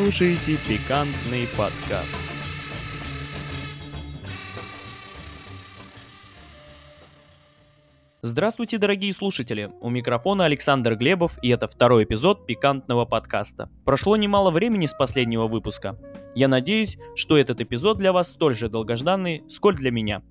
слушаете «Пикантный подкаст». Здравствуйте, дорогие слушатели! У микрофона Александр Глебов, и это второй эпизод пикантного подкаста. Прошло немало времени с последнего выпуска. Я надеюсь, что этот эпизод для вас столь же долгожданный, сколь для меня.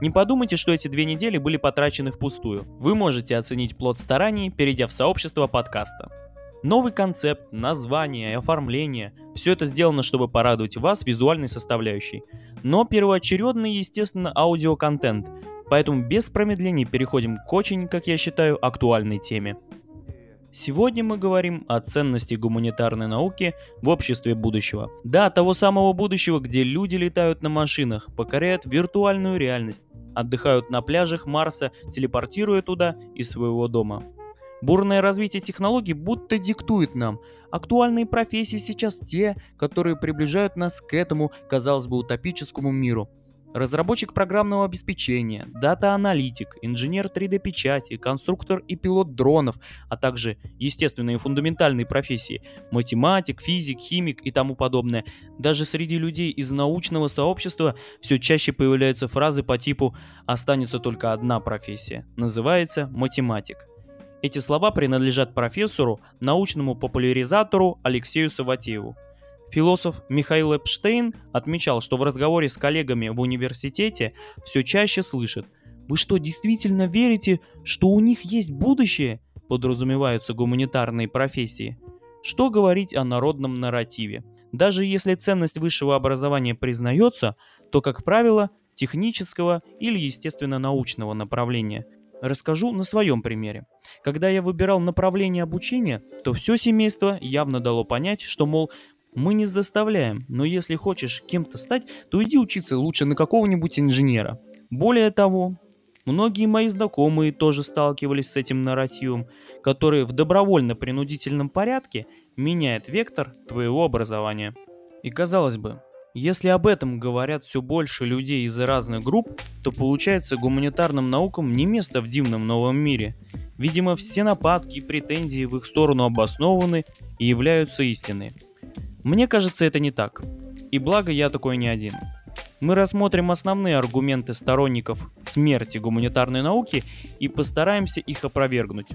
Не подумайте, что эти две недели были потрачены впустую. Вы можете оценить плод стараний, перейдя в сообщество подкаста. Новый концепт, название, оформление – все это сделано, чтобы порадовать вас визуальной составляющей. Но первоочередный, естественно, аудиоконтент, поэтому без промедлений переходим к очень, как я считаю, актуальной теме. Сегодня мы говорим о ценности гуманитарной науки в обществе будущего. Да, того самого будущего, где люди летают на машинах, покоряют виртуальную реальность, отдыхают на пляжах Марса, телепортируя туда из своего дома. Бурное развитие технологий будто диктует нам. Актуальные профессии сейчас те, которые приближают нас к этому, казалось бы, утопическому миру. Разработчик программного обеспечения, дата-аналитик, инженер 3D-печати, конструктор и пилот дронов, а также естественные фундаментальные профессии, математик, физик, химик и тому подобное. Даже среди людей из научного сообщества все чаще появляются фразы по типу «останется только одна профессия», называется математик. Эти слова принадлежат профессору, научному популяризатору Алексею Саватееву. Философ Михаил Эпштейн отмечал, что в разговоре с коллегами в университете все чаще слышит «Вы что, действительно верите, что у них есть будущее?» подразумеваются гуманитарные профессии. Что говорить о народном нарративе? Даже если ценность высшего образования признается, то, как правило, технического или естественно-научного направления – Расскажу на своем примере. Когда я выбирал направление обучения, то все семейство явно дало понять, что, мол, мы не заставляем, но если хочешь кем-то стать, то иди учиться лучше на какого-нибудь инженера. Более того, многие мои знакомые тоже сталкивались с этим нарративом, который в добровольно-принудительном порядке меняет вектор твоего образования. И казалось бы, если об этом говорят все больше людей из разных групп, то получается гуманитарным наукам не место в дивном новом мире. Видимо, все нападки и претензии в их сторону обоснованы и являются истиной. Мне кажется, это не так. И благо я такой не один. Мы рассмотрим основные аргументы сторонников смерти гуманитарной науки и постараемся их опровергнуть.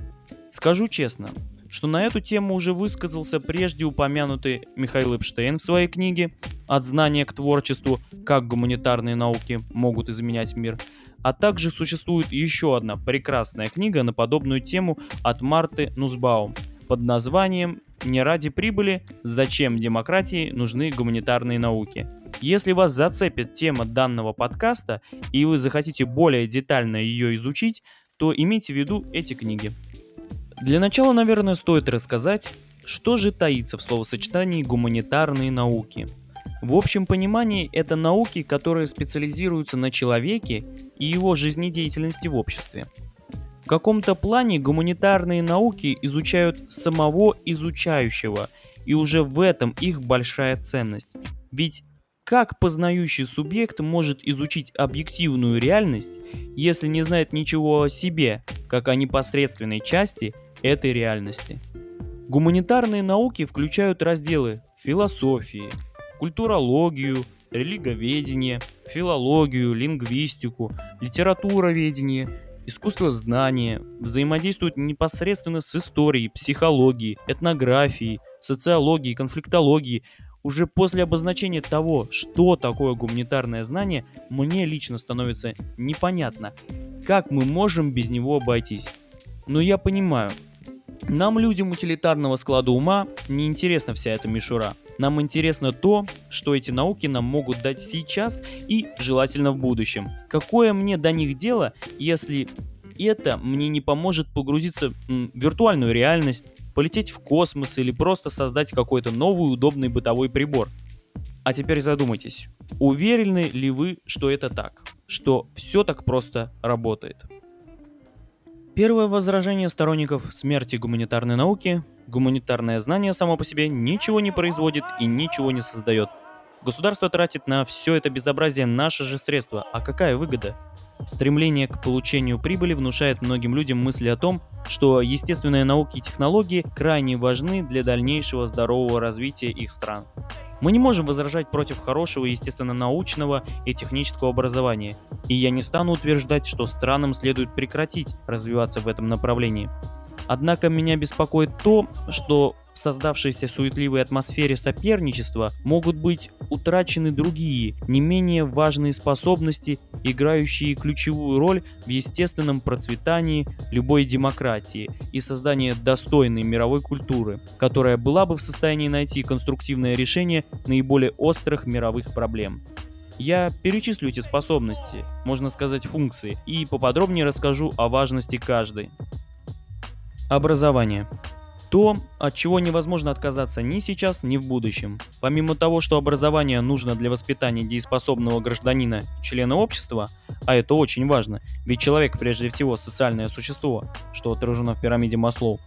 Скажу честно, что на эту тему уже высказался прежде упомянутый Михаил Эпштейн в своей книге «От знания к творчеству. Как гуманитарные науки могут изменять мир», а также существует еще одна прекрасная книга на подобную тему от Марты Нусбаум под названием «Не ради прибыли. Зачем демократии нужны гуманитарные науки». Если вас зацепит тема данного подкаста и вы захотите более детально ее изучить, то имейте в виду эти книги. Для начала, наверное, стоит рассказать, что же таится в словосочетании гуманитарные науки. В общем понимании это науки, которые специализируются на человеке и его жизнедеятельности в обществе. В каком-то плане гуманитарные науки изучают самого изучающего, и уже в этом их большая ценность. Ведь как познающий субъект может изучить объективную реальность, если не знает ничего о себе, как о непосредственной части этой реальности. Гуманитарные науки включают разделы философии, культурологию, религоведение, филологию, лингвистику, литературоведение, искусствознание, взаимодействуют непосредственно с историей, психологией, этнографией, социологией, конфликтологией. Уже после обозначения того, что такое гуманитарное знание, мне лично становится непонятно, как мы можем без него обойтись. Но я понимаю, нам, людям утилитарного склада ума, не интересна вся эта мишура. Нам интересно то, что эти науки нам могут дать сейчас и желательно в будущем. Какое мне до них дело, если это мне не поможет погрузиться в виртуальную реальность, полететь в космос или просто создать какой-то новый удобный бытовой прибор. А теперь задумайтесь, уверены ли вы, что это так? Что все так просто работает? Первое возражение сторонников смерти гуманитарной науки – гуманитарное знание само по себе ничего не производит и ничего не создает. Государство тратит на все это безобразие наши же средства. А какая выгода? Стремление к получению прибыли внушает многим людям мысли о том, что естественные науки и технологии крайне важны для дальнейшего здорового развития их стран. Мы не можем возражать против хорошего естественно-научного и технического образования, и я не стану утверждать, что странам следует прекратить развиваться в этом направлении. Однако меня беспокоит то, что в создавшейся суетливой атмосфере соперничества могут быть утрачены другие, не менее важные способности, играющие ключевую роль в естественном процветании любой демократии и создании достойной мировой культуры, которая была бы в состоянии найти конструктивное решение наиболее острых мировых проблем. Я перечислю эти способности, можно сказать функции, и поподробнее расскажу о важности каждой. Образование. То, от чего невозможно отказаться ни сейчас, ни в будущем. Помимо того, что образование нужно для воспитания дееспособного гражданина, члена общества, а это очень важно, ведь человек прежде всего социальное существо, что отражено в пирамиде Маслоу,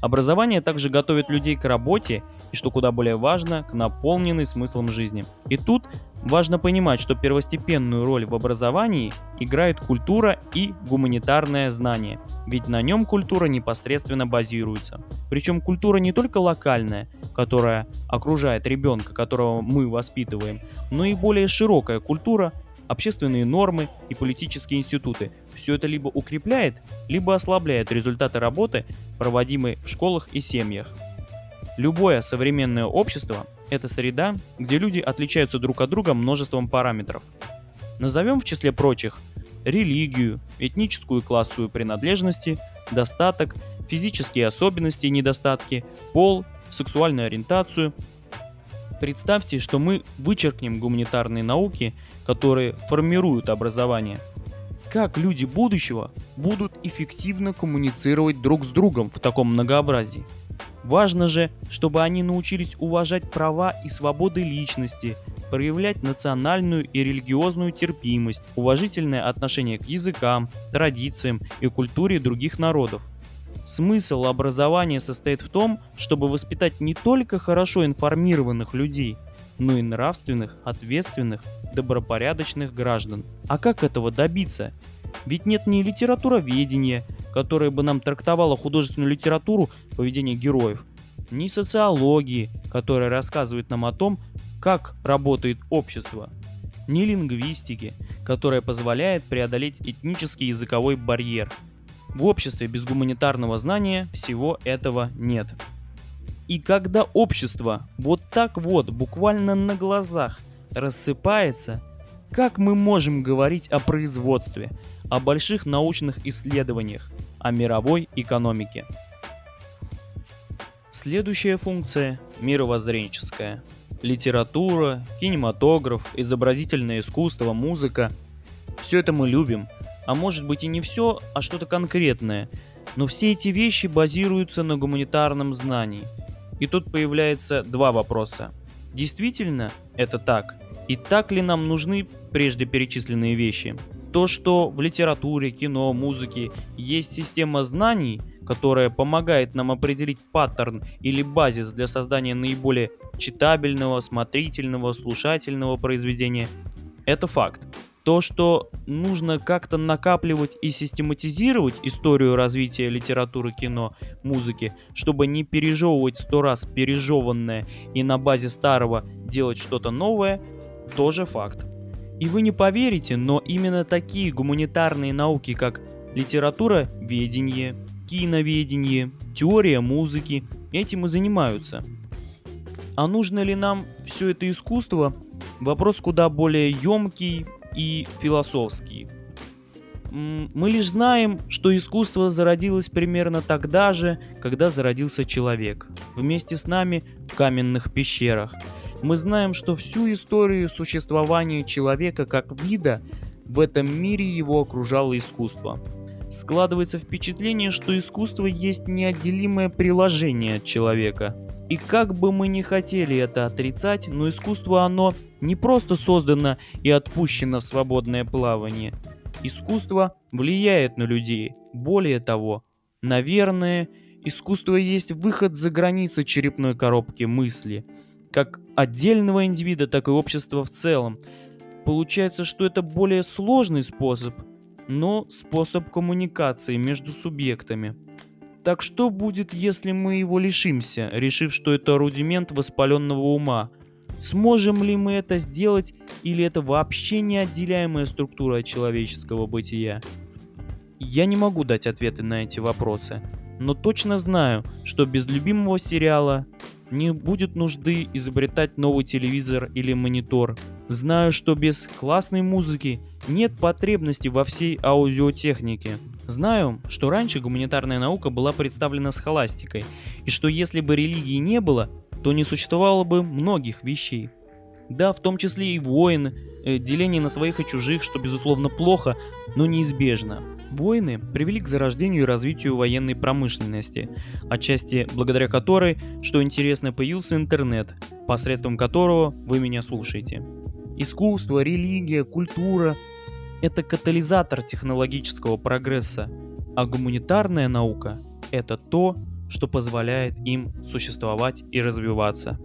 Образование также готовит людей к работе и, что куда более важно, к наполненной смыслом жизни. И тут важно понимать, что первостепенную роль в образовании играет культура и гуманитарное знание, ведь на нем культура непосредственно базируется. Причем культура не только локальная, которая окружает ребенка, которого мы воспитываем, но и более широкая культура, общественные нормы и политические институты. Все это либо укрепляет, либо ослабляет результаты работы, проводимой в школах и семьях. Любое современное общество – это среда, где люди отличаются друг от друга множеством параметров. Назовем в числе прочих религию, этническую классовую принадлежности, достаток, физические особенности и недостатки, пол, сексуальную ориентацию, Представьте, что мы вычеркнем гуманитарные науки, которые формируют образование. Как люди будущего будут эффективно коммуницировать друг с другом в таком многообразии? Важно же, чтобы они научились уважать права и свободы личности, проявлять национальную и религиозную терпимость, уважительное отношение к языкам, традициям и культуре других народов, Смысл образования состоит в том, чтобы воспитать не только хорошо информированных людей, но и нравственных, ответственных, добропорядочных граждан. А как этого добиться? Ведь нет ни литературоведения, которое бы нам трактовало художественную литературу поведения героев, ни социологии, которая рассказывает нам о том, как работает общество, ни лингвистики, которая позволяет преодолеть этнический языковой барьер – в обществе без гуманитарного знания всего этого нет. И когда общество вот так вот, буквально на глазах, рассыпается, как мы можем говорить о производстве, о больших научных исследованиях, о мировой экономике? Следующая функция – мировоззренческая. Литература, кинематограф, изобразительное искусство, музыка – все это мы любим – а может быть и не все, а что-то конкретное. Но все эти вещи базируются на гуманитарном знании. И тут появляется два вопроса. Действительно это так? И так ли нам нужны прежде перечисленные вещи? То, что в литературе, кино, музыке есть система знаний, которая помогает нам определить паттерн или базис для создания наиболее читабельного, смотрительного, слушательного произведения, это факт. То, что нужно как-то накапливать и систематизировать историю развития литературы, кино, музыки, чтобы не пережевывать сто раз пережеванное и на базе старого делать что-то новое, тоже факт. И вы не поверите, но именно такие гуманитарные науки, как литература, ведение, киноведение, теория музыки, этим и занимаются. А нужно ли нам все это искусство? Вопрос куда более емкий, и философский. Мы лишь знаем, что искусство зародилось примерно тогда же, когда зародился человек, вместе с нами в каменных пещерах. Мы знаем, что всю историю существования человека как вида в этом мире его окружало искусство. Складывается впечатление, что искусство есть неотделимое приложение от человека – и как бы мы ни хотели это отрицать, но искусство оно не просто создано и отпущено в свободное плавание. Искусство влияет на людей. Более того, наверное, искусство есть выход за границы черепной коробки мысли, как отдельного индивида, так и общества в целом. Получается, что это более сложный способ, но способ коммуникации между субъектами. Так что будет, если мы его лишимся, решив, что это рудимент воспаленного ума? Сможем ли мы это сделать, или это вообще неотделяемая структура человеческого бытия? Я не могу дать ответы на эти вопросы, но точно знаю, что без любимого сериала не будет нужды изобретать новый телевизор или монитор. Знаю, что без классной музыки нет потребности во всей аудиотехнике. Знаю, что раньше гуманитарная наука была представлена схоластикой, и что если бы религии не было, то не существовало бы многих вещей. Да, в том числе и войны, э, деление на своих и чужих, что безусловно плохо, но неизбежно. Войны привели к зарождению и развитию военной промышленности, отчасти благодаря которой, что интересно, появился интернет, посредством которого вы меня слушаете. Искусство, религия, культура – это катализатор технологического прогресса, а гуманитарная наука – это то, что позволяет им существовать и развиваться.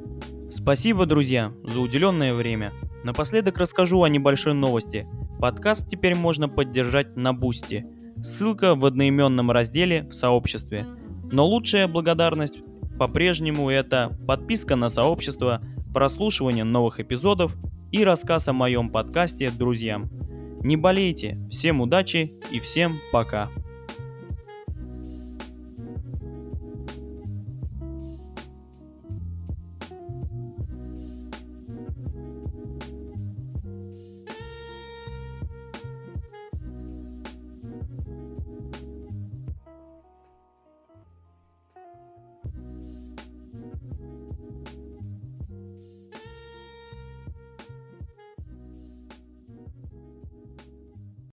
Спасибо, друзья, за уделенное время. Напоследок расскажу о небольшой новости. Подкаст теперь можно поддержать на Boosty – Ссылка в одноименном разделе в сообществе. Но лучшая благодарность по-прежнему это подписка на сообщество, прослушивание новых эпизодов и рассказ о моем подкасте друзьям. Не болейте, всем удачи и всем пока.